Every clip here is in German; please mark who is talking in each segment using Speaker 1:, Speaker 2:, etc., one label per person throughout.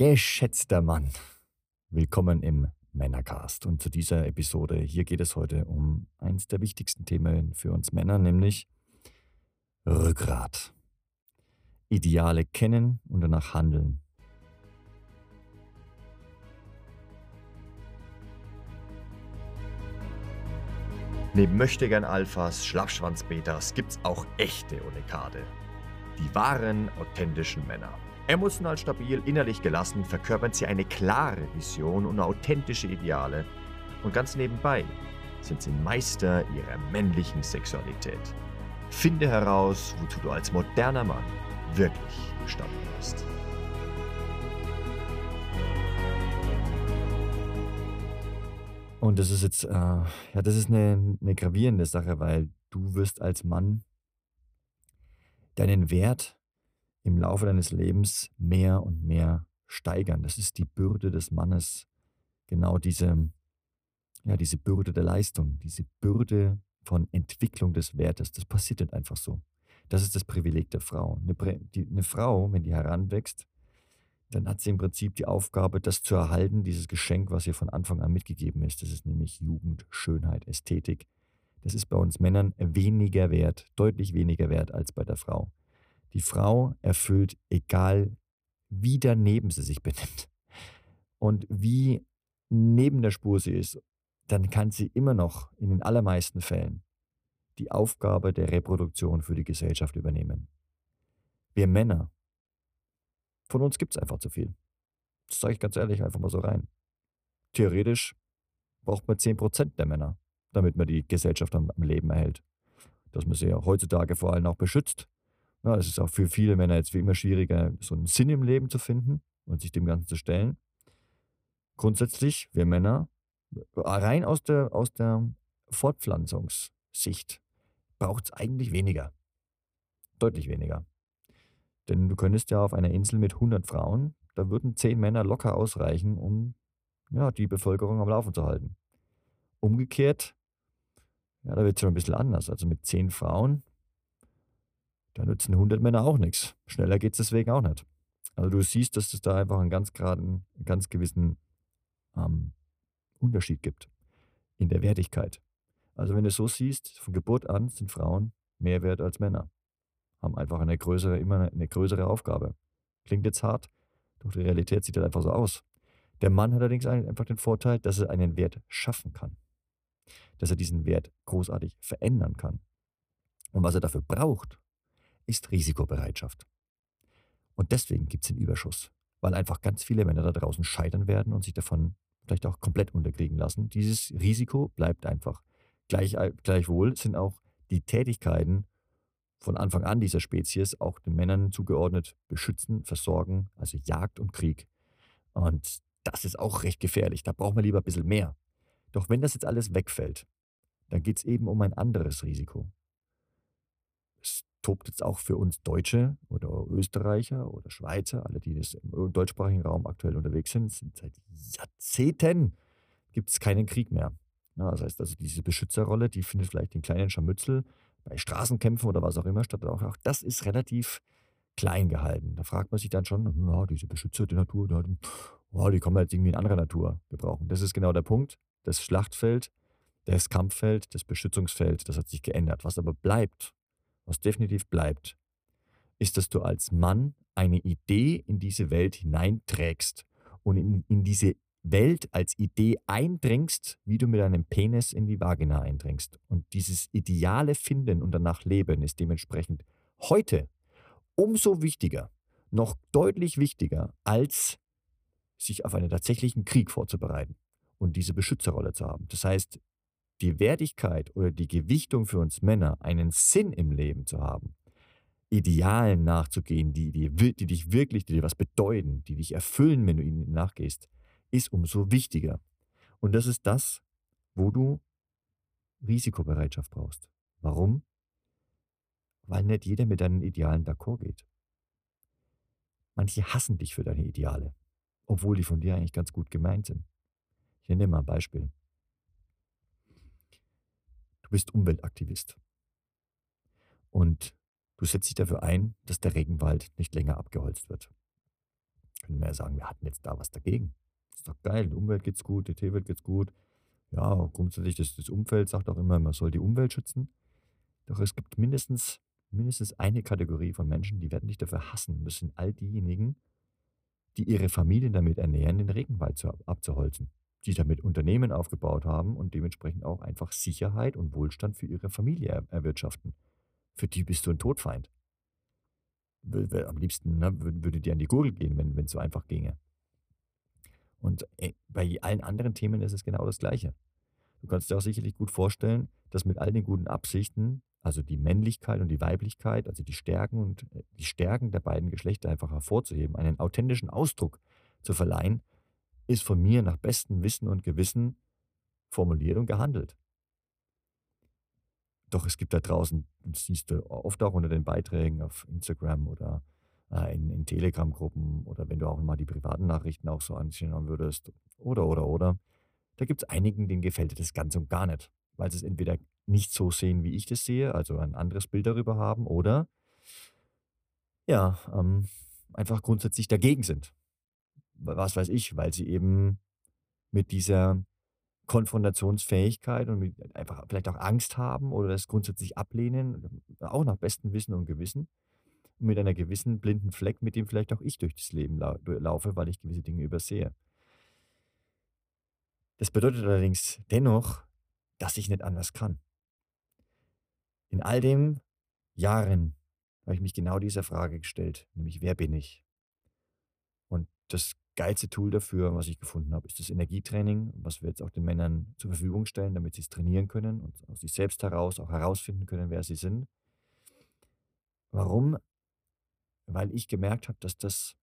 Speaker 1: Geschätzter Mann, willkommen im Männercast. Und zu dieser Episode, hier geht es heute um eines der wichtigsten Themen für uns Männer, nämlich Rückgrat. Ideale kennen und danach handeln.
Speaker 2: Neben Möchtegern Alphas, Schlappschwanz-Betas gibt's auch echte Unikade. Die wahren, authentischen Männer. Emotional stabil, innerlich gelassen verkörpern sie eine klare Vision und authentische Ideale. Und ganz nebenbei sind sie Meister ihrer männlichen Sexualität. Finde heraus, wozu du als moderner Mann wirklich gestanden bist.
Speaker 1: Und das ist jetzt, äh, ja, das ist eine, eine gravierende Sache, weil du wirst als Mann deinen Wert im Laufe deines Lebens mehr und mehr steigern. Das ist die Bürde des Mannes, genau diese, ja, diese Bürde der Leistung, diese Bürde von Entwicklung des Wertes. Das passiert nicht einfach so. Das ist das Privileg der Frau. Eine, die, eine Frau, wenn die heranwächst, dann hat sie im Prinzip die Aufgabe, das zu erhalten, dieses Geschenk, was ihr von Anfang an mitgegeben ist. Das ist nämlich Jugend, Schönheit, Ästhetik. Das ist bei uns Männern weniger wert, deutlich weniger wert als bei der Frau. Die Frau erfüllt, egal wie daneben sie sich benimmt und wie neben der Spur sie ist, dann kann sie immer noch in den allermeisten Fällen die Aufgabe der Reproduktion für die Gesellschaft übernehmen. Wir Männer, von uns gibt es einfach zu viel. Das sage ich ganz ehrlich einfach mal so rein. Theoretisch braucht man 10% der Männer, damit man die Gesellschaft am, Leben erhält. Dass man sie ja heutzutage vor allem auch beschützt, ja, es ist auch für viele Männer jetzt wie immer schwieriger, so einen Sinn im Leben zu finden und sich dem Ganzen zu stellen. Grundsätzlich, wir Männer, rein aus der, aus der Fortpflanzungssicht, braucht es eigentlich weniger. Deutlich weniger. Denn du könntest ja auf einer Insel mit 100 Frauen, da würden 10 Männer locker ausreichen, um ja, die Bevölkerung am Laufen zu halten. Umgekehrt, ja, da wird es schon ein bisschen anders. Also mit 10 Frauen da nützen 100 Männer auch nichts. Schneller geht es deswegen auch nicht. Also du siehst, dass es da einfach einen ganz geraden, ganz gewissen ähm, Unterschied gibt in der Wertigkeit. Also wenn du es so siehst, von Geburt an sind Frauen mehr wert als Männer. Haben einfach eine größere, immer eine größere Aufgabe. Klingt jetzt hart, doch die Realität sieht halt einfach so aus. Der Mann hat allerdings einfach den Vorteil, dass er einen Wert schaffen kann. Dass er diesen Wert großartig verändern kann. Und was er dafür braucht, ist Risikobereitschaft. Und deswegen gibt es den Überschuss, weil einfach ganz viele Männer da draußen scheitern werden und sich davon vielleicht auch komplett unterkriegen lassen. Dieses Risiko bleibt einfach. Gleich, äh, gleichwohl sind auch die Tätigkeiten von Anfang an dieser Spezies auch den Männern zugeordnet, beschützen, versorgen, also Jagd und Krieg. Und das ist auch recht gefährlich. Da braucht man lieber ein bisschen mehr. Doch wenn das jetzt alles wegfällt, dann geht es eben um ein anderes Risiko tobt jetzt auch für uns Deutsche oder Österreicher oder Schweizer, alle, die das im deutschsprachigen Raum aktuell unterwegs sind, sind seit Jahrzehnten gibt es keinen Krieg mehr. Ja, das heißt also, diese Beschützerrolle, die findet vielleicht den kleinen Scharmützel bei Straßenkämpfen oder was auch immer statt. Auch, auch das ist relativ klein gehalten. Da fragt man sich dann schon, ja, diese Beschützer der Natur, die, oh, die kommen halt irgendwie in andere Natur gebrauchen. Das ist genau der Punkt. Das Schlachtfeld, das Kampffeld, das Beschützungsfeld, das hat sich geändert. Was aber bleibt, was definitiv bleibt, ist, dass du als Mann eine Idee in diese Welt hineinträgst und in, in diese Welt als Idee eindringst, wie du mit deinem Penis in die Vagina eindringst. Und dieses ideale Finden und danach Leben ist dementsprechend heute umso wichtiger, noch deutlich wichtiger, als sich auf einen tatsächlichen Krieg vorzubereiten und diese Beschützerrolle zu haben. Das heißt, die Wertigkeit oder die Gewichtung für uns Männer, einen Sinn im Leben zu haben, Idealen nachzugehen, die, die, die dich wirklich, die dir was bedeuten, die dich erfüllen, wenn du ihnen nachgehst, ist umso wichtiger. Und das ist das, wo du Risikobereitschaft brauchst. Warum? Weil nicht jeder mit deinen Idealen d'accord geht. Manche hassen dich für deine Ideale, obwohl die von dir eigentlich ganz gut gemeint sind. Ich nenne dir mal ein Beispiel. Du bist Umweltaktivist. Und du setzt dich dafür ein, dass der Regenwald nicht länger abgeholzt wird. Können wir ja sagen, wir hatten jetzt da was dagegen. Ist doch geil, der Umwelt geht's gut, der Tierwelt geht's gut. Ja, grundsätzlich das, das Umfeld sagt auch immer, man soll die Umwelt schützen. Doch es gibt mindestens, mindestens eine Kategorie von Menschen, die werden dich dafür hassen. Das sind all diejenigen, die ihre Familien damit ernähren, den Regenwald zu, abzuholzen. Die damit Unternehmen aufgebaut haben und dementsprechend auch einfach Sicherheit und Wohlstand für ihre Familie er, erwirtschaften. Für die bist du ein Todfeind. Am liebsten ne, würde dir an die Gurgel gehen, wenn es so einfach ginge. Und ey, bei allen anderen Themen ist es genau das Gleiche. Du kannst dir auch sicherlich gut vorstellen, dass mit all den guten Absichten, also die Männlichkeit und die Weiblichkeit, also die Stärken und äh, die Stärken der beiden Geschlechter einfach hervorzuheben, einen authentischen Ausdruck zu verleihen, ist von mir nach bestem Wissen und Gewissen formuliert und gehandelt. Doch es gibt da draußen, das siehst du oft auch unter den Beiträgen auf Instagram oder äh, in, in Telegram-Gruppen oder wenn du auch mal die privaten Nachrichten auch so anschauen würdest oder, oder, oder. Da gibt es einigen, denen gefällt das ganz und gar nicht, weil sie es entweder nicht so sehen, wie ich das sehe, also ein anderes Bild darüber haben oder ja, ähm, einfach grundsätzlich dagegen sind. Was weiß ich, weil sie eben mit dieser Konfrontationsfähigkeit und mit einfach vielleicht auch Angst haben oder das grundsätzlich ablehnen, auch nach bestem Wissen und Gewissen mit einer gewissen blinden Fleck, mit dem vielleicht auch ich durch das Leben lau laufe, weil ich gewisse Dinge übersehe. Das bedeutet allerdings dennoch, dass ich nicht anders kann. In all den Jahren habe ich mich genau dieser Frage gestellt, nämlich wer bin ich? Und das geilste Tool dafür, was ich gefunden habe, ist das Energietraining, was wir jetzt auch den Männern zur Verfügung stellen, damit sie es trainieren können und aus sich selbst heraus auch herausfinden können, wer sie sind. Warum? weil ich gemerkt habe, dass das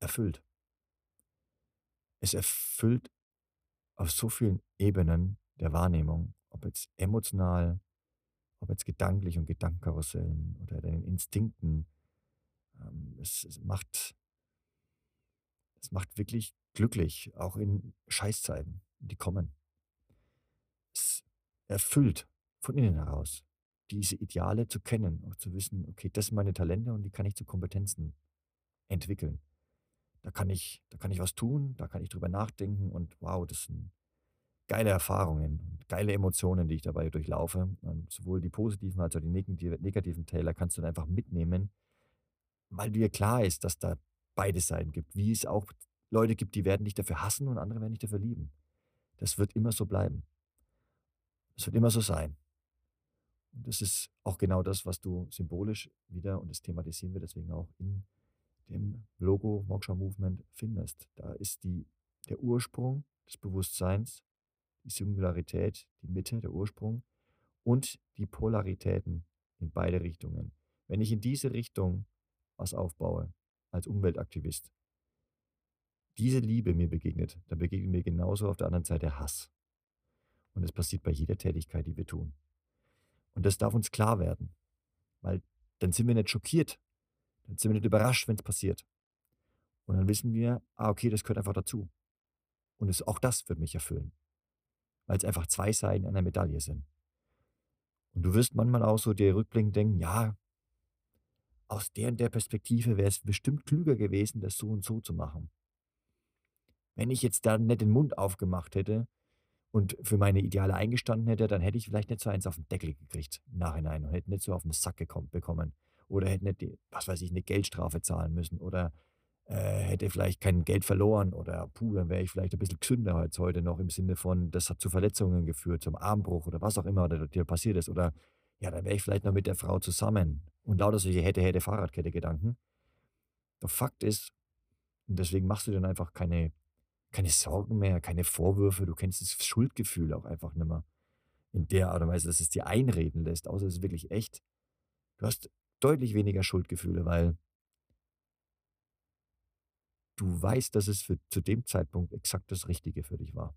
Speaker 1: erfüllt. Es erfüllt auf so vielen Ebenen der Wahrnehmung, ob jetzt emotional, ob jetzt gedanklich und Gedankenkarussellen oder den Instinkten. Ähm, es, macht, es macht wirklich glücklich, auch in Scheißzeiten, die kommen. Es erfüllt von innen heraus diese Ideale zu kennen, auch zu wissen, okay, das sind meine Talente und die kann ich zu Kompetenzen entwickeln. Da kann ich, da kann ich was tun, da kann ich drüber nachdenken und wow, das sind geile Erfahrungen und geile Emotionen, die ich dabei durchlaufe. Und sowohl die positiven als auch die negativen Täler kannst du dann einfach mitnehmen, weil dir klar ist, dass da beide Seiten gibt. Wie es auch Leute gibt, die werden dich dafür hassen und andere werden dich dafür lieben. Das wird immer so bleiben. Das wird immer so sein. Und das ist auch genau das, was du symbolisch wieder, und das thematisieren wir deswegen auch in dem Logo Moksha Movement findest. Da ist die, der Ursprung des Bewusstseins, die Singularität, die Mitte, der Ursprung und die Polaritäten in beide Richtungen. Wenn ich in diese Richtung was aufbaue, als Umweltaktivist, diese Liebe mir begegnet, dann begegnet mir genauso auf der anderen Seite Hass. Und es passiert bei jeder Tätigkeit, die wir tun. Und das darf uns klar werden, weil dann sind wir nicht schockiert, dann sind wir nicht überrascht, wenn es passiert. Und dann wissen wir, ah, okay, das gehört einfach dazu. Und es, auch das wird mich erfüllen, weil es einfach zwei Seiten einer Medaille sind. Und du wirst manchmal auch so dir rückblickend denken, ja, aus der und der Perspektive wäre es bestimmt klüger gewesen, das so und so zu machen. Wenn ich jetzt da nicht den Mund aufgemacht hätte, und für meine Ideale eingestanden hätte, dann hätte ich vielleicht nicht so eins auf den Deckel gekriegt im Nachhinein und hätte nicht so auf den Sack gekommen, bekommen. Oder hätte nicht, was weiß ich, eine Geldstrafe zahlen müssen. Oder äh, hätte vielleicht kein Geld verloren. Oder puh, dann wäre ich vielleicht ein bisschen gesünder als heute noch im Sinne von, das hat zu Verletzungen geführt, zum Armbruch oder was auch immer dir passiert ist. Oder ja, dann wäre ich vielleicht noch mit der Frau zusammen. Und lauter solche hätte, hätte Fahrradkette-Gedanken. Der Fakt ist, und deswegen machst du dann einfach keine keine Sorgen mehr, keine Vorwürfe, du kennst das Schuldgefühl auch einfach nicht mehr in der Art und Weise, dass es dir einreden lässt, außer es ist wirklich echt. Du hast deutlich weniger Schuldgefühle, weil du weißt, dass es für, zu dem Zeitpunkt exakt das Richtige für dich war.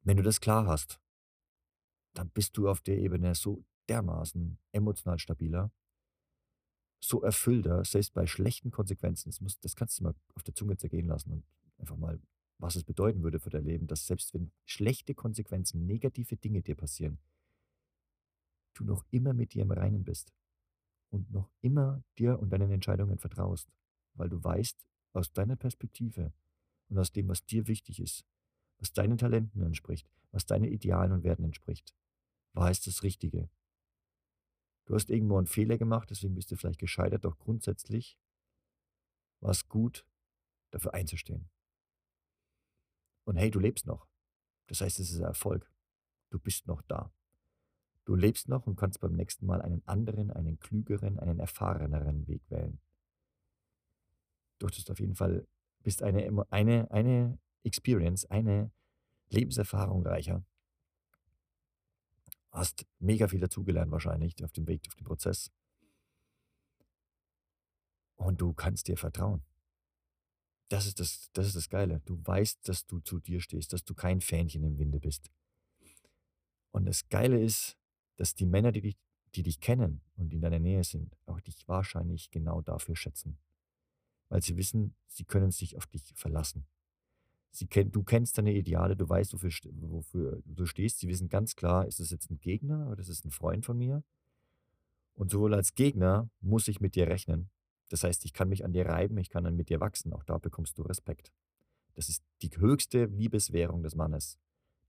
Speaker 1: Wenn du das klar hast, dann bist du auf der Ebene so dermaßen emotional stabiler, so erfüllter, selbst bei schlechten Konsequenzen. Das, muss, das kannst du mal auf der Zunge zergehen lassen und einfach mal, was es bedeuten würde für dein Leben, dass selbst wenn schlechte Konsequenzen, negative Dinge dir passieren, du noch immer mit dir im Reinen bist. und noch immer dir und deinen Entscheidungen vertraust, weil du weißt, aus deiner Perspektive und aus dem, was dir wichtig ist, was deinen Talenten entspricht, was deinen Idealen und Werten entspricht, war es das Richtige. Du hast irgendwo einen Fehler gemacht, deswegen bist du vielleicht gescheitert, doch grundsätzlich war es gut, dafür einzustehen. Und hey, du lebst noch. Das heißt, es ist ein Erfolg. Du bist noch da. Du lebst noch und kannst beim nächsten Mal einen anderen, einen klügeren, einen erfahreneren Weg wählen. Du hast auf jeden Fall, bist eine, eine, eine Experience, eine Lebenserfahrung reicher. Hast mega viel dazugelernt wahrscheinlich auf dem Weg, auf dem Prozess. Und du kannst dir vertrauen. Das ist das, das ist das Geile. Du weißt, dass du zu dir stehst, dass du kein Fähnchen im Winde bist. Und das Geile ist, dass die Männer, die dich, die dich kennen und in deiner Nähe sind, auch dich wahrscheinlich genau dafür schätzen. Weil sie wissen, sie können sich auf dich verlassen. Sie kenn, du kennst deine Ideale, du weißt, wofür, wofür du stehst. Sie wissen ganz klar, ist das jetzt ein Gegner oder ist das ein Freund von mir? Und sowohl als Gegner muss ich mit dir rechnen, das heißt, ich kann mich an dir reiben, ich kann dann mit dir wachsen. Auch da bekommst du Respekt. Das ist die höchste Liebeswährung des Mannes.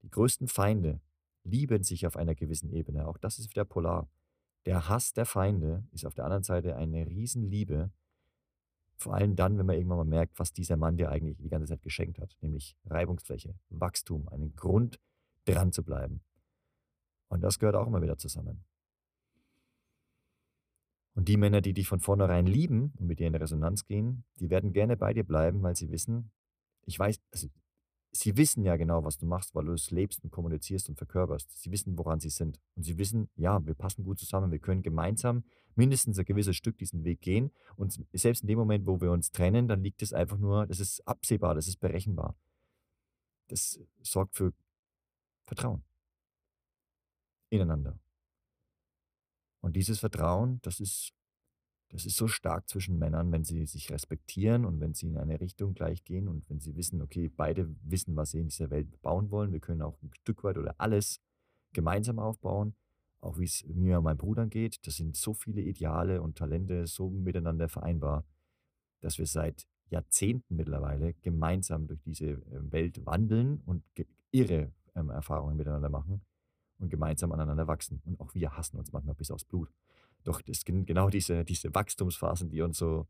Speaker 1: Die größten Feinde lieben sich auf einer gewissen Ebene. Auch das ist wieder polar. Der Hass der Feinde ist auf der anderen Seite eine Riesenliebe. Vor allem dann, wenn man irgendwann mal merkt, was dieser Mann dir eigentlich die ganze Zeit geschenkt hat. Nämlich Reibungsfläche, Wachstum, einen Grund, dran zu bleiben. Und das gehört auch immer wieder zusammen. Und die Männer, die dich von vornherein lieben und mit dir in Resonanz gehen, die werden gerne bei dir bleiben, weil sie wissen, ich weiß, also, sie wissen ja genau, was du machst, weil du es lebst und kommunizierst und verkörperst. Sie wissen, woran sie sind. Und sie wissen, ja, wir passen gut zusammen, wir können gemeinsam mindestens ein gewisses Stück diesen Weg gehen. Und selbst in dem Moment, wo wir uns trennen, dann liegt es einfach nur, das ist absehbar, das ist berechenbar. Das sorgt für Vertrauen ineinander. Und dieses Vertrauen, das ist, das ist so stark zwischen Männern, wenn sie sich respektieren und wenn sie in eine Richtung gleich gehen und wenn sie wissen, okay, beide wissen, was sie in dieser Welt bauen wollen. Wir können auch ein Stück weit oder alles gemeinsam aufbauen, auch wie es mir und meinen Brudern geht. Das sind so viele Ideale und Talente so miteinander vereinbar, dass wir seit Jahrzehnten mittlerweile gemeinsam durch diese ähm, Welt wandeln und irre ähm, Erfahrungen miteinander machen und gemeinsam aneinander wachsen. Und auch wir hassen uns manchmal bis aufs Blut. Doch das sind genau diese, diese Wachstumsphasen, die uns so,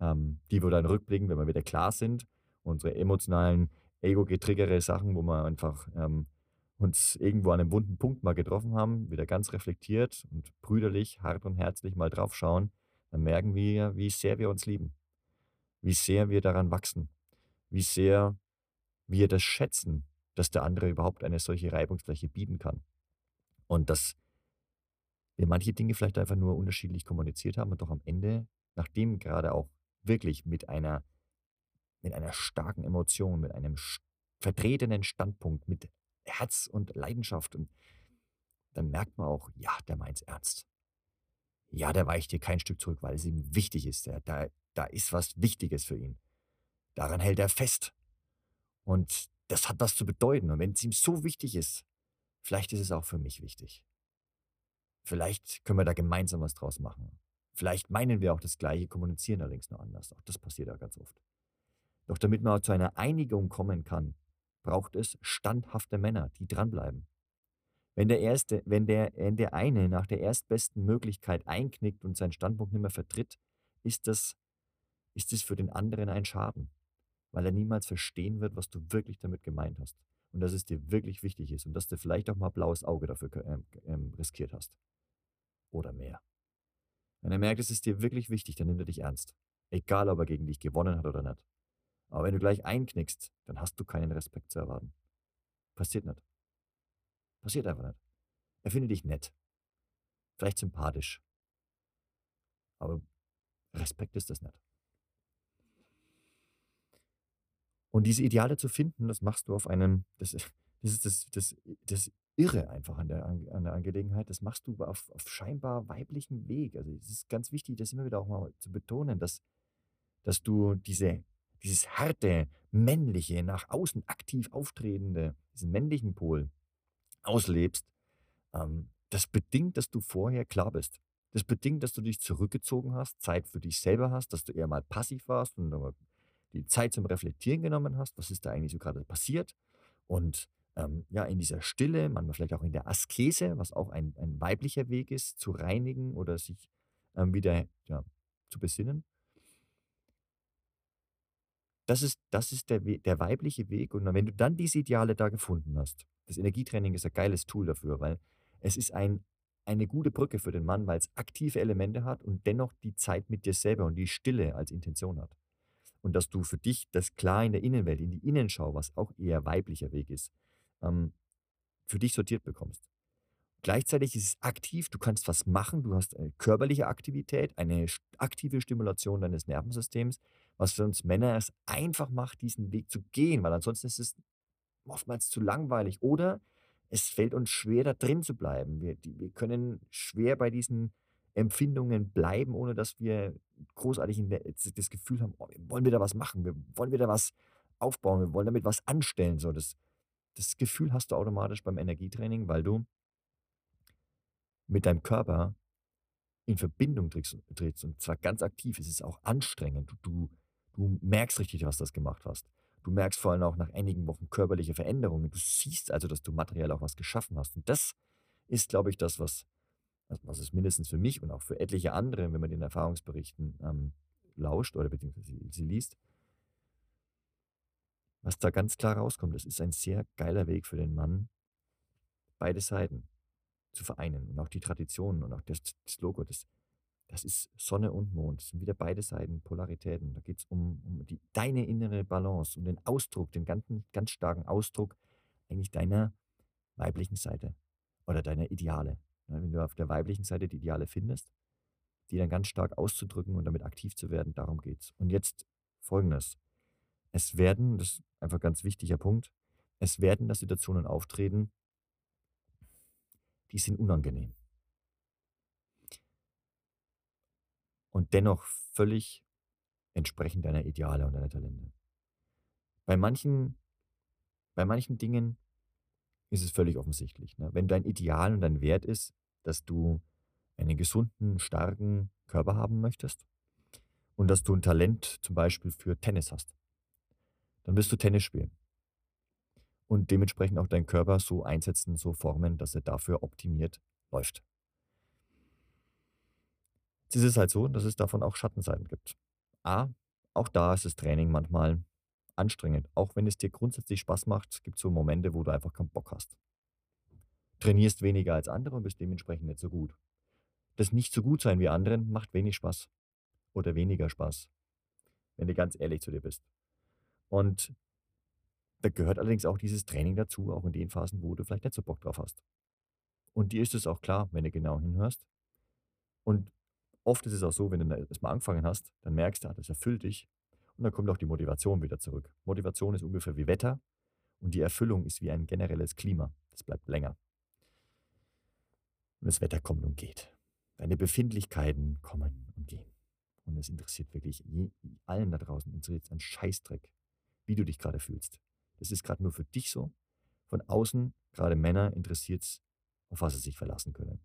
Speaker 1: ähm, die wir dann rückblicken, wenn wir wieder klar sind, unsere emotionalen, ego-getriggere Sachen, wo wir einfach ähm, uns irgendwo an einem wunden Punkt mal getroffen haben, wieder ganz reflektiert und brüderlich, hart und herzlich mal drauf schauen, dann merken wir, wie sehr wir uns lieben, wie sehr wir daran wachsen, wie sehr wir das schätzen, dass der andere überhaupt eine solche Reibungsfläche bieten kann. Und dass wir manche Dinge vielleicht einfach nur unterschiedlich kommuniziert haben und doch am Ende, nachdem gerade auch wirklich mit einer, mit einer starken Emotion, mit einem vertretenen Standpunkt, mit Herz und Leidenschaft und dann merkt man auch, ja, der meint's ernst. Ja, der weicht hier kein Stück zurück, weil es ihm wichtig ist. Der, da, da ist was Wichtiges für ihn. Daran hält er fest. Und das hat was zu bedeuten. Und wenn es ihm so wichtig ist, Vielleicht ist es auch für mich wichtig. Vielleicht können wir da gemeinsam was draus machen. Vielleicht meinen wir auch das Gleiche, kommunizieren allerdings nur anders. Auch das passiert ja ganz oft. Doch damit man zu einer Einigung kommen kann, braucht es standhafte Männer, die dranbleiben. Wenn der, erste, wenn der, wenn der eine nach der erstbesten Möglichkeit einknickt und seinen Standpunkt nicht mehr vertritt, ist das, ist das für den anderen ein Schaden, weil er niemals verstehen wird, was du wirklich damit gemeint hast und dass es dir wirklich wichtig ist und dass du vielleicht auch mal blaues Auge dafür ähm, ähm, riskiert hast. Oder mehr. Wenn er merkt, es ist dir wirklich wichtig, dann nimmt er dich ernst. Egal, ob er gegen dich gewonnen hat oder nicht. Aber wenn du gleich einknickst, dann hast du keinen Respekt zu erwarten. Passiert nicht. Passiert einfach nicht. Er findet dich nett. Vielleicht sympathisch. Aber Respekt ist das nicht. Und diese Ideale zu finden, das machst du auf einem, das, das ist das, das, das Irre einfach an der, an der Angelegenheit, das machst du auf, auf scheinbar weiblichem Weg. Also es ist ganz wichtig, das immer wieder auch mal zu betonen, dass, dass du diese, dieses harte, männliche, nach außen aktiv auftretende, diesen männlichen Pol auslebst, ähm, das bedingt, dass du vorher klar bist. Das bedingt, dass du dich zurückgezogen hast, Zeit für dich selber hast, dass du eher mal passiv warst und die Zeit zum Reflektieren genommen hast. Was ist da eigentlich so gerade passiert? Und ähm, ja, in dieser Stille, manchmal vielleicht auch in der Askese, was auch ein, ein weiblicher Weg ist, zu reinigen oder sich ähm, wieder ja, zu besinnen. Das ist, das ist der, der weibliche Weg. Und wenn du dann diese Ideale da gefunden hast, das Energietraining ist ein geiles Tool dafür, weil es ist ein, eine gute Brücke für den Mann, weil es aktive Elemente hat und dennoch die Zeit mit dir selber und die Stille als Intention hat. Und dass du für dich das klar in der Innenwelt, in die Innenschau, was auch eher weiblicher Weg ist, ähm, für dich sortiert bekommst. Gleichzeitig ist es aktiv, du kannst was machen, du hast eine körperliche Aktivität, eine aktive Stimulation deines Nervensystems, was für uns Männer es einfach macht, diesen Weg zu gehen, weil ansonsten ist es oftmals zu langweilig oder es fällt uns schwer, da drin zu bleiben. Wir, die, wir können schwer bei diesen Empfindungen bleiben, ohne dass wir großartig das Gefühl haben, oh, wollen wir da was machen, wir wollen wir da was aufbauen, wir wollen damit was anstellen. So, das, das Gefühl hast du automatisch beim Energietraining, weil du mit deinem Körper in Verbindung trittst, und zwar ganz aktiv. Es ist auch anstrengend. Du, du, du merkst richtig, was das gemacht hast. Du merkst vor allem auch nach einigen Wochen körperliche Veränderungen. Du siehst also, dass du materiell auch was geschaffen hast. Und das ist, glaube ich, das, was, was es mindestens für mich und auch für etliche andere, wenn man den Erfahrungsberichten ähm, lauscht oder beziehungsweise sie, sie liest, was da ganz klar rauskommt. Das ist ein sehr geiler Weg für den Mann, beide Seiten zu vereinen und auch die Traditionen und auch das, das Logo, das, das ist Sonne und Mond. Das sind wieder beide Seiten, Polaritäten. Da geht es um, um die, deine innere Balance, um den Ausdruck, den ganzen, ganz starken Ausdruck eigentlich deiner weiblichen Seite oder deiner Ideale. Ja, wenn du auf der weiblichen Seite die Ideale findest, die dann ganz stark auszudrücken und damit aktiv zu werden, darum geht es. Und jetzt folgendes. Es werden, das ist einfach ein ganz wichtiger Punkt, es werden da Situationen auftreten, die sind unangenehm. Und dennoch völlig entsprechend deiner Ideale und deiner Talente. Bei manchen, bei manchen Dingen ist es völlig offensichtlich. Ne? Wenn dein Ideal und dein Wert ist, dass du einen gesunden, starken Körper haben möchtest und dass du ein Talent zum Beispiel für Tennis hast, dann wirst du Tennis spielen und dementsprechend auch deinen Körper so einsetzen, so formen, dass er dafür optimiert läuft. Jetzt ist es halt so, dass es davon auch Schattenseiten gibt. A, auch da ist das Training manchmal anstrengend. Auch wenn es dir grundsätzlich Spaß macht, gibt es so Momente, wo du einfach keinen Bock hast. Trainierst weniger als andere und bist dementsprechend nicht so gut. Das nicht so gut sein wie anderen macht wenig Spaß. Oder weniger Spaß. Wenn du ganz ehrlich zu dir bist. Und da gehört allerdings auch dieses Training dazu, auch in den Phasen, wo du vielleicht nicht so Bock drauf hast. Und dir ist es auch klar, wenn du genau hinhörst. Und oft ist es auch so, wenn du erstmal angefangen hast, dann merkst du, ah, das erfüllt dich. Und dann kommt auch die Motivation wieder zurück. Motivation ist ungefähr wie Wetter und die Erfüllung ist wie ein generelles Klima. Das bleibt länger. Und das Wetter kommt und geht. Deine Befindlichkeiten kommen und gehen. Und es interessiert wirklich allen da draußen, interessiert ein Scheißdreck, wie du dich gerade fühlst. Das ist gerade nur für dich so. Von außen, gerade Männer, interessiert es, auf was sie sich verlassen können.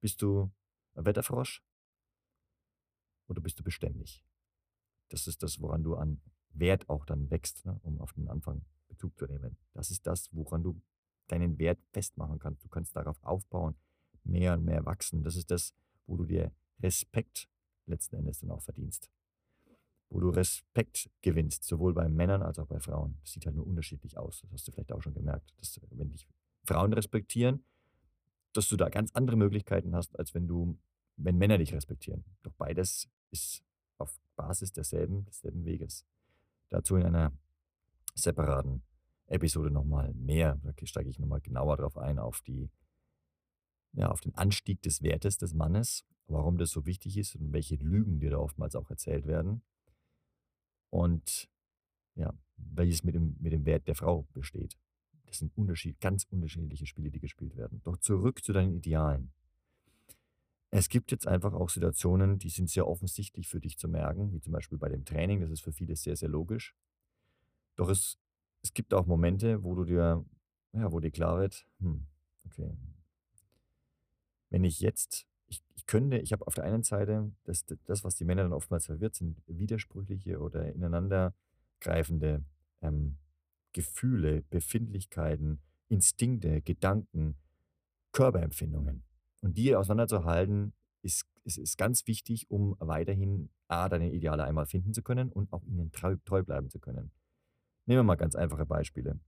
Speaker 1: Bist du ein Wetterfrosch oder bist du beständig? Das ist das, woran du an Wert auch dann wächst, ne, um auf den Anfang Bezug zu nehmen. Das ist das, woran du deinen Wert festmachen kannst. Du kannst darauf aufbauen, mehr und mehr wachsen. Das ist das, wo du dir Respekt letzten Endes dann auch verdienst wo du Respekt gewinnst, sowohl bei Männern als auch bei Frauen. Das sieht halt nur unterschiedlich aus. Das hast du vielleicht auch schon gemerkt, dass wenn dich Frauen respektieren, dass du da ganz andere Möglichkeiten hast, als wenn du, wenn Männer dich respektieren. Doch beides ist auf Basis derselben, desselben Weges. Dazu in einer separaten Episode nochmal mehr. Da steige ich nochmal genauer drauf ein, auf die, ja, auf den Anstieg des Wertes des Mannes, warum das so wichtig ist und welche Lügen dir da oftmals auch erzählt werden und ja, welches mit dem, mit dem Wert der Frau besteht. Das sind Unterschied, ganz unterschiedliche Spiele, die gespielt werden. Doch zurück zu deinen Idealen. Es gibt jetzt einfach auch Situationen, die sind sehr offensichtlich für dich zu merken, wie zum Beispiel bei dem Training, das ist für viele sehr, sehr logisch. Doch es, es gibt auch Momente, wo du dir, ja, wo dir klar wird, hm, okay, wenn ich jetzt ich, ich könnte, ich habe auf der einen Seite, das, das, was die Männer dann oftmals verwirrt, sind widersprüchliche oder ineinandergreifende ähm, Gefühle, Befindlichkeiten, Instinkte, Gedanken, Körperempfindungen. Und die auseinanderzuhalten, ist, ist, ist ganz wichtig, um weiterhin A, deine Ideale einmal finden zu können und auch ihnen treu, treu bleiben zu können. Nehmen wir mal ganz einfache Beispiele.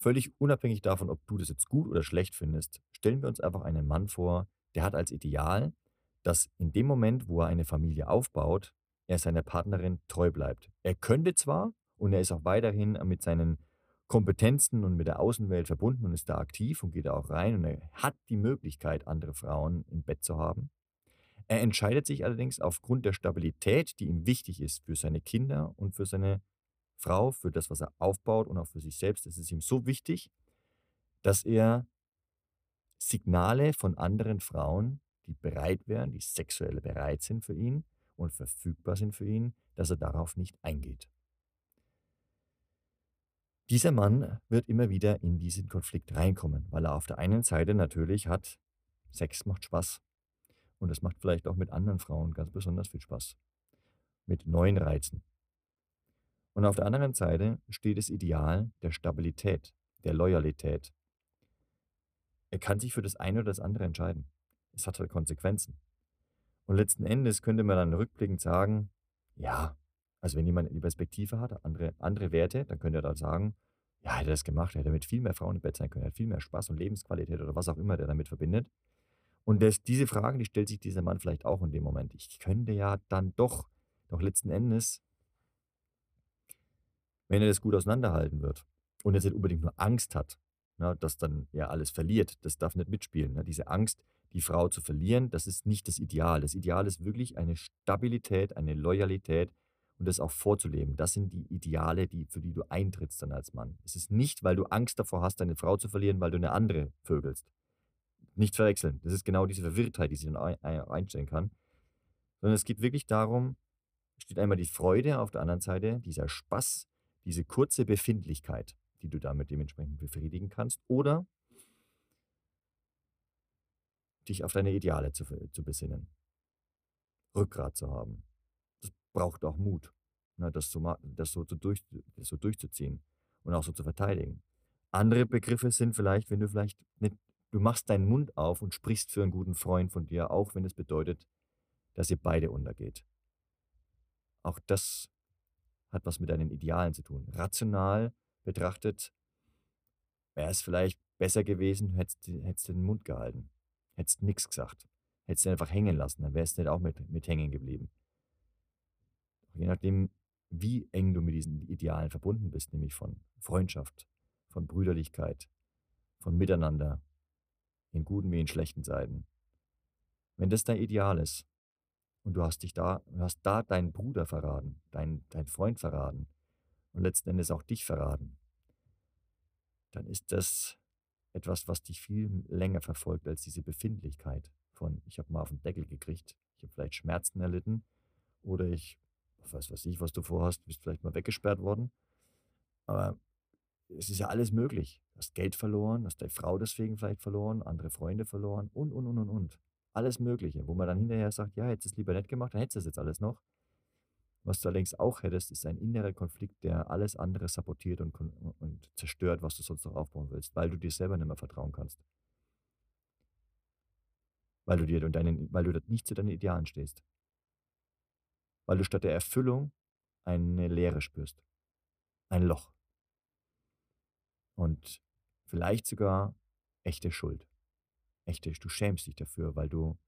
Speaker 1: Völlig unabhängig davon, ob du das jetzt gut oder schlecht findest, stellen wir uns einfach einen Mann vor, der hat als Ideal, dass in dem Moment, wo er eine Familie aufbaut, er seiner Partnerin treu bleibt. Er könnte zwar, und er ist auch weiterhin mit seinen Kompetenzen und mit der Außenwelt verbunden und ist da aktiv und geht da auch rein und er hat die Möglichkeit, andere Frauen im Bett zu haben. Er entscheidet sich allerdings aufgrund der Stabilität, die ihm wichtig ist für seine Kinder und für seine Frau, für das, was er aufbaut und auch für sich selbst, es ist ihm so wichtig, dass er Signale von anderen Frauen, die bereit wären, die sexuell bereit sind für ihn und verfügbar sind für ihn, dass er darauf nicht eingeht. Dieser Mann wird immer wieder in diesen Konflikt reinkommen, weil er auf der einen Seite natürlich hat, Sex macht Spaß. Und es macht vielleicht auch mit anderen Frauen ganz besonders viel Spaß. Mit neuen Reizen. Und auf der anderen Seite steht das Ideal der Stabilität, der Loyalität. Er kann sich für das eine oder das andere entscheiden. Es hat halt Konsequenzen. Und letzten Endes könnte man dann rückblickend sagen, ja, also wenn jemand die Perspektive hat, andere, andere Werte, dann könnte er da sagen, ja, hätte er das gemacht, hätte er mit viel mehr Frauen im Bett sein können, er hat viel mehr Spaß und Lebensqualität oder was auch immer der damit verbindet. Und das, diese Fragen, die stellt sich dieser Mann vielleicht auch in dem Moment. Ich könnte ja dann doch, doch letzten Endes wenn er das gut auseinanderhalten wird und jetzt nicht unbedingt nur Angst hat, na, dass dann ja alles verliert, das darf nicht mitspielen. Na, diese Angst, die Frau zu verlieren, das ist nicht das Ideal. Das Ideal ist wirklich eine Stabilität, eine Loyalität und das auch vorzuleben. Das sind die Ideale, die, für die du eintrittst dann als Mann. Es ist nicht, weil du Angst davor hast, deine Frau zu verlieren, weil du eine andere vögelst. Nicht verwechseln. Das ist genau diese Verwirrtheit, die sie dann einstellen kann. Sondern es geht wirklich darum, steht einmal die Freude auf der anderen Seite, dieser Spaß, diese kurze Befindlichkeit, die du damit dementsprechend befriedigen kannst, oder dich auf deine Ideale zu, zu besinnen. Rückgrat zu haben. Braucht auch Mut, ne, das, so, das, so, durch, das so durchzuziehen und auch so zu verteidigen. Andere Begriffe sind vielleicht, wenn du vielleicht nicht, du machst deinen Mund auf und sprichst für einen guten Freund von dir, auch wenn es bedeutet, dass ihr beide untergeht. Auch das hat was mit deinen Idealen zu tun. Rational betrachtet wäre es vielleicht besser gewesen, hättest du den Mund gehalten, hättest nichts gesagt, hättest du einfach hängen lassen, dann wärst du nicht auch mit, mit hängen geblieben. Je nachdem, wie eng du mit diesen Idealen verbunden bist, nämlich von Freundschaft, von Brüderlichkeit, von Miteinander, in guten wie in schlechten Zeiten. Wenn das dein Ideal ist, und du hast dich da, hast da deinen Bruder verraten, deinen, deinen Freund verraten und letzten Endes auch dich verraten, dann ist das etwas, was dich viel länger verfolgt als diese Befindlichkeit von, ich habe mal auf den Deckel gekriegt, ich habe vielleicht Schmerzen erlitten oder ich, was weiß ich, was du vorhast, bist vielleicht mal weggesperrt worden. Aber es ist ja alles möglich. Du hast Geld verloren, hast deine Frau deswegen vielleicht verloren, andere Freunde verloren und, und, und, und, und. Alles Mögliche, wo man dann hinterher sagt, ja, hättest du es lieber nicht gemacht, dann hättest du es jetzt alles noch. Was du allerdings auch hättest, ist ein innerer Konflikt, der alles andere sabotiert und, und zerstört, was du sonst noch aufbauen willst, weil du dir selber nicht mehr vertrauen kannst. Weil du dir und deinen, weil du nicht zu deinen Idealen stehst. Weil du statt der Erfüllung eine Leere spürst. Ein Loch. Und vielleicht sogar echte Schuld echte, du schämst dich dafür, weil du,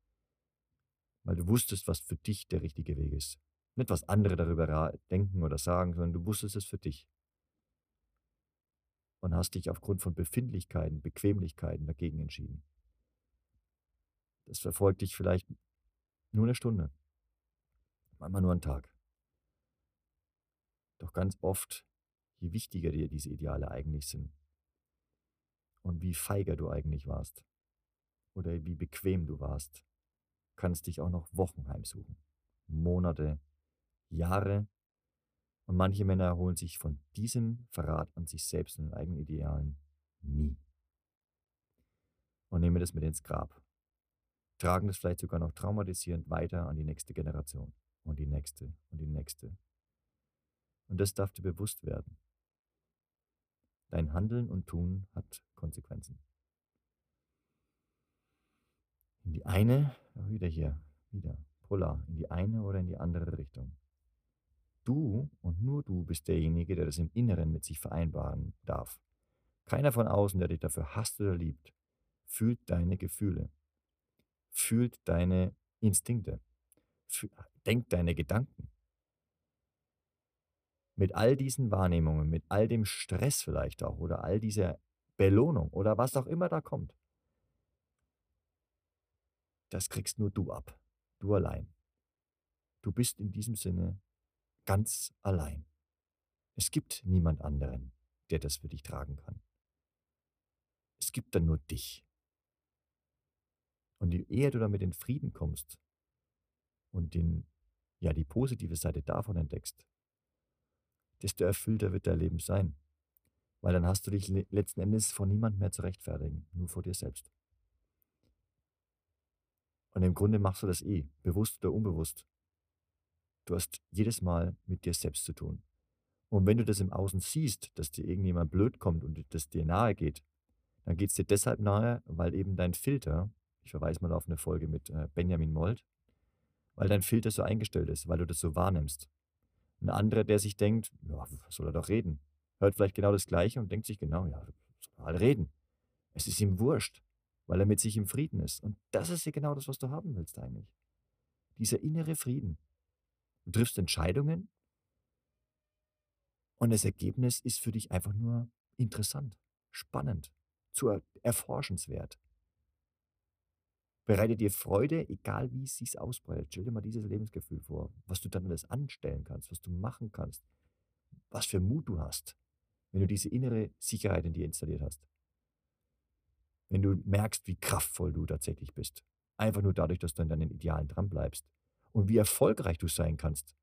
Speaker 1: weil du wusstest, was für dich der richtige Weg ist. Nicht, was andere darüber denken oder sagen, sondern du wusstest es für dich. Und hast dich aufgrund von Befindlichkeiten, Bequemlichkeiten dagegen entschieden. Das verfolgt dich vielleicht nur eine Stunde, manchmal nur einen Tag. Doch ganz oft, je wichtiger dir diese Ideale eigentlich sind und wie feiger du eigentlich warst, oder wie bequem du warst, kannst dich auch noch Wochen heimsuchen, Monate, Jahre. Und manche Männer erholen sich von diesem Verrat an sich selbst und den eigenen Idealen nie. Und nehmen das mit ins Grab. tragen das vielleicht sogar noch traumatisierend weiter an die nächste Generation und die nächste und die nächste. Und das darf dir bewusst werden. Dein Handeln und Tun hat Konsequenzen. In die eine, wieder hier, wieder, polar, in die eine oder in die andere Richtung. Du und nur du bist derjenige, der das im Inneren mit sich vereinbaren darf. Keiner von außen, der dich dafür hasst oder liebt, fühlt deine Gefühle, fühlt deine Instinkte, denkt deine Gedanken. Mit all diesen Wahrnehmungen, mit all dem Stress vielleicht auch oder all dieser Belohnung oder was auch immer da kommt, das kriegst nur du ab, du allein. Du bist in diesem Sinne ganz allein. Es gibt niemand anderen, der das für dich tragen kann. Es gibt dann nur dich. Und je eher du damit in Frieden kommst und den, ja, die positive Seite davon entdeckst, desto erfüllter wird dein Leben sein. Weil dann hast du dich letzten Endes vor niemand mehr zu rechtfertigen, nur vor dir selbst. Und im Grunde machst du das eh, bewusst oder unbewusst. Du hast jedes Mal mit dir selbst zu tun. Und wenn du das im Außen siehst, dass dir irgendjemand blöd kommt und das dir nahe geht, dann geht es dir deshalb nahe, weil eben dein Filter, ich verweise mal auf eine Folge mit äh, Benjamin Mold, weil dein Filter so eingestellt ist, weil du das so wahrnimmst. Ein anderer, der sich denkt, ja, soll er doch reden, hört vielleicht genau das Gleiche und denkt sich genau, ja, soll er halt reden. Es ist ihm wurscht, weil er mit sich im Frieden ist. Und das ist ja genau das, was du haben willst eigentlich. Dieser innere Frieden. Du triffst Entscheidungen und das Ergebnis ist für dich einfach nur interessant, spannend, zu erforschenswert. Bereite dir Freude, egal wie es sich ausbreitet. Stell dir mal dieses Lebensgefühl vor, was du dann alles anstellen kannst, was du machen kannst, was für Mut du hast, wenn du diese innere Sicherheit in dir installiert hast. Wenn du merkst, wie kraftvoll du tatsächlich bist. Einfach nur dadurch, dass du an deinen Idealen dranbleibst und wie erfolgreich du sein kannst.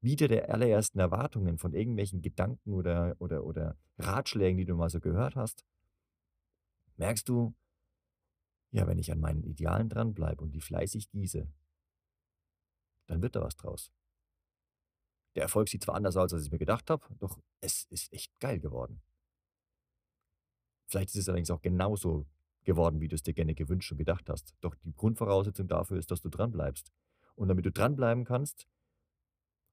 Speaker 1: Wieder der allerersten Erwartungen von irgendwelchen Gedanken oder, oder, oder Ratschlägen, die du mal so gehört hast, merkst du, ja, wenn ich an meinen Idealen dranbleibe und die fleißig gieße, dann wird da was draus. Der Erfolg sieht zwar anders aus, als ich mir gedacht habe, doch es ist echt geil geworden. Vielleicht ist es allerdings auch genauso geworden, wie du es dir gerne gewünscht und gedacht hast. Doch die Grundvoraussetzung dafür ist, dass du dranbleibst. Und damit du dranbleiben kannst,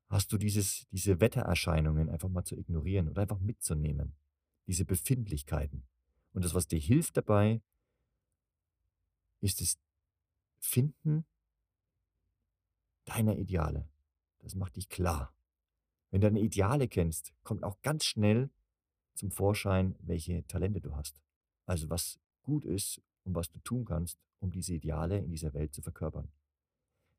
Speaker 1: hast du dieses, diese Wettererscheinungen einfach mal zu ignorieren und einfach mitzunehmen. Diese Befindlichkeiten. Und das, was dir hilft dabei, ist das Finden deiner Ideale. Das macht dich klar. Wenn du deine Ideale kennst, kommt auch ganz schnell zum Vorschein, welche Talente du hast. Also was gut ist und was du tun kannst, um diese Ideale in dieser Welt zu verkörpern.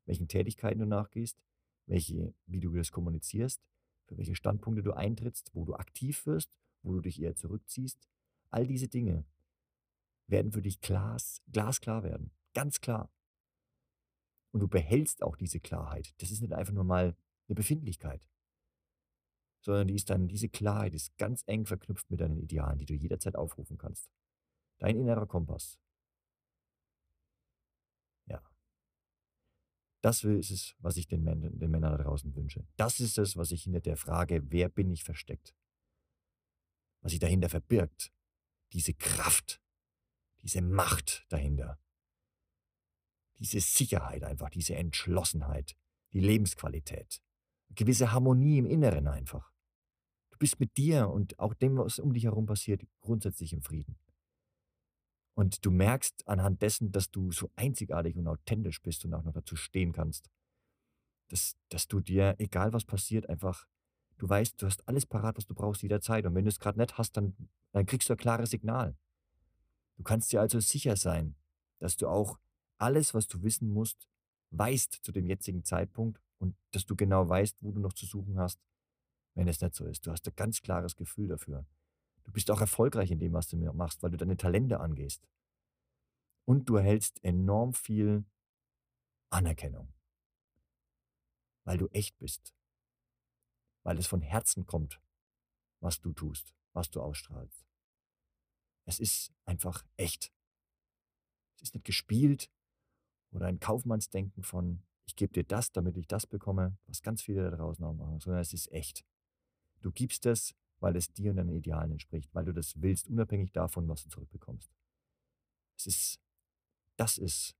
Speaker 1: Welchen Tätigkeiten du nachgehst, welche, wie du das kommunizierst, für welche Standpunkte du eintrittst, wo du aktiv wirst, wo du dich eher zurückziehst. All diese Dinge werden für dich glas, glasklar werden. Ganz klar. Und du behältst auch diese Klarheit. Das ist nicht einfach nur mal eine Befindlichkeit, sondern die ist dann, diese Klarheit ist ganz eng verknüpft mit deinen Idealen, die du jederzeit aufrufen kannst. Dein innerer Kompass. Ja. Das ist es, was ich den, Männern, den Männern da draußen wünsche. Das ist es, was sich hinter der Frage, wer bin ich, versteckt. Was sich dahinter verbirgt. Diese Kraft, diese Macht dahinter. Diese Sicherheit einfach, diese Entschlossenheit, die Lebensqualität. Gewisse Harmonie im Inneren einfach. Du bist mit dir und auch dem, was um dich herum passiert, grundsätzlich im Frieden. Und du merkst anhand dessen, dass du so einzigartig und authentisch bist und auch noch dazu stehen kannst, dass, dass du dir, egal was passiert, einfach, du weißt, du hast alles parat, was du brauchst jederzeit. Und wenn du es gerade nicht hast, dann, dann kriegst du ein klares Signal. Du kannst dir also sicher sein, dass du auch alles, was du wissen musst, weißt zu dem jetzigen Zeitpunkt und dass du genau weißt, wo du noch zu suchen hast, wenn es nicht so ist. Du hast ein ganz klares Gefühl dafür. Du bist auch erfolgreich in dem, was du machst, weil du deine Talente angehst. Und du erhältst enorm viel Anerkennung, weil du echt bist, weil es von Herzen kommt, was du tust, was du ausstrahlst. Es ist einfach echt. Es ist nicht gespielt oder ein Kaufmannsdenken von, ich gebe dir das, damit ich das bekomme, was ganz viele da draußen auch machen, sondern es ist echt. Du gibst es, weil es dir und deinen Idealen entspricht, weil du das willst, unabhängig davon, was du zurückbekommst. Es ist, das ist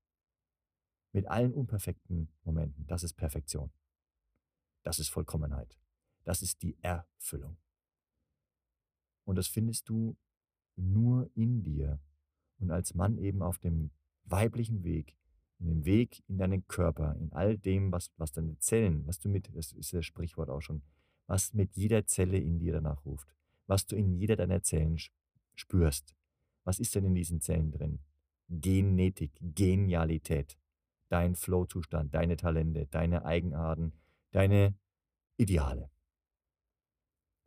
Speaker 1: mit allen unperfekten Momenten, das ist Perfektion. Das ist Vollkommenheit. Das ist die Erfüllung. Und das findest du nur in dir und als Mann eben auf dem weiblichen Weg, in dem Weg in deinen Körper, in all dem, was, was deine Zellen, was du mit, das ist das Sprichwort auch schon, was mit jeder Zelle in dir danach ruft, was du in jeder deiner Zellen spürst. Was ist denn in diesen Zellen drin? Genetik, Genialität, dein Flow-Zustand, deine Talente, deine Eigenarten, deine Ideale.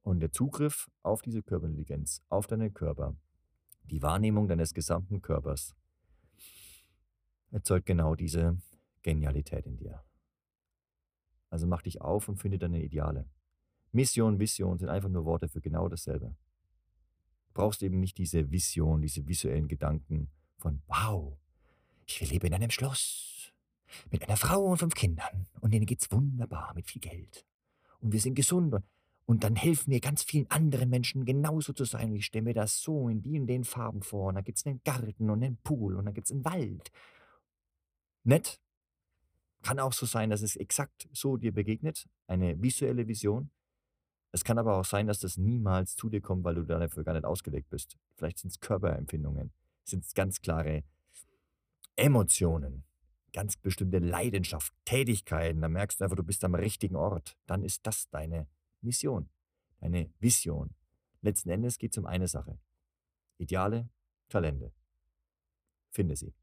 Speaker 1: Und der Zugriff auf diese Körperintelligenz, auf deinen Körper, die Wahrnehmung deines gesamten Körpers, erzeugt genau diese Genialität in dir. Also mach dich auf und finde deine Ideale. Mission, Vision sind einfach nur Worte für genau dasselbe. Du brauchst eben nicht diese Vision, diese visuellen Gedanken von, wow, ich leben in einem Schloss mit einer Frau und fünf Kindern und denen geht's wunderbar mit viel Geld. Und wir sind gesund und und dann helfen mir ganz vielen anderen Menschen genauso zu sein. Und ich stelle mir das so in die und den Farben vor. Und da gibt es einen Garten und einen Pool und dann gibt es einen Wald. Nett. Kann auch so sein, dass es exakt so dir begegnet. Eine visuelle Vision. Es kann aber auch sein, dass das niemals zu dir kommt, weil du dafür gar nicht ausgelegt bist. Vielleicht sind es Körperempfindungen. Sind es ganz klare Emotionen. Ganz bestimmte Leidenschaft, Tätigkeiten. Da merkst du einfach, du bist am richtigen Ort. Dann ist das deine Mission, deine Vision. Letzten Endes geht es um eine Sache. Ideale, Talente. Finde sie.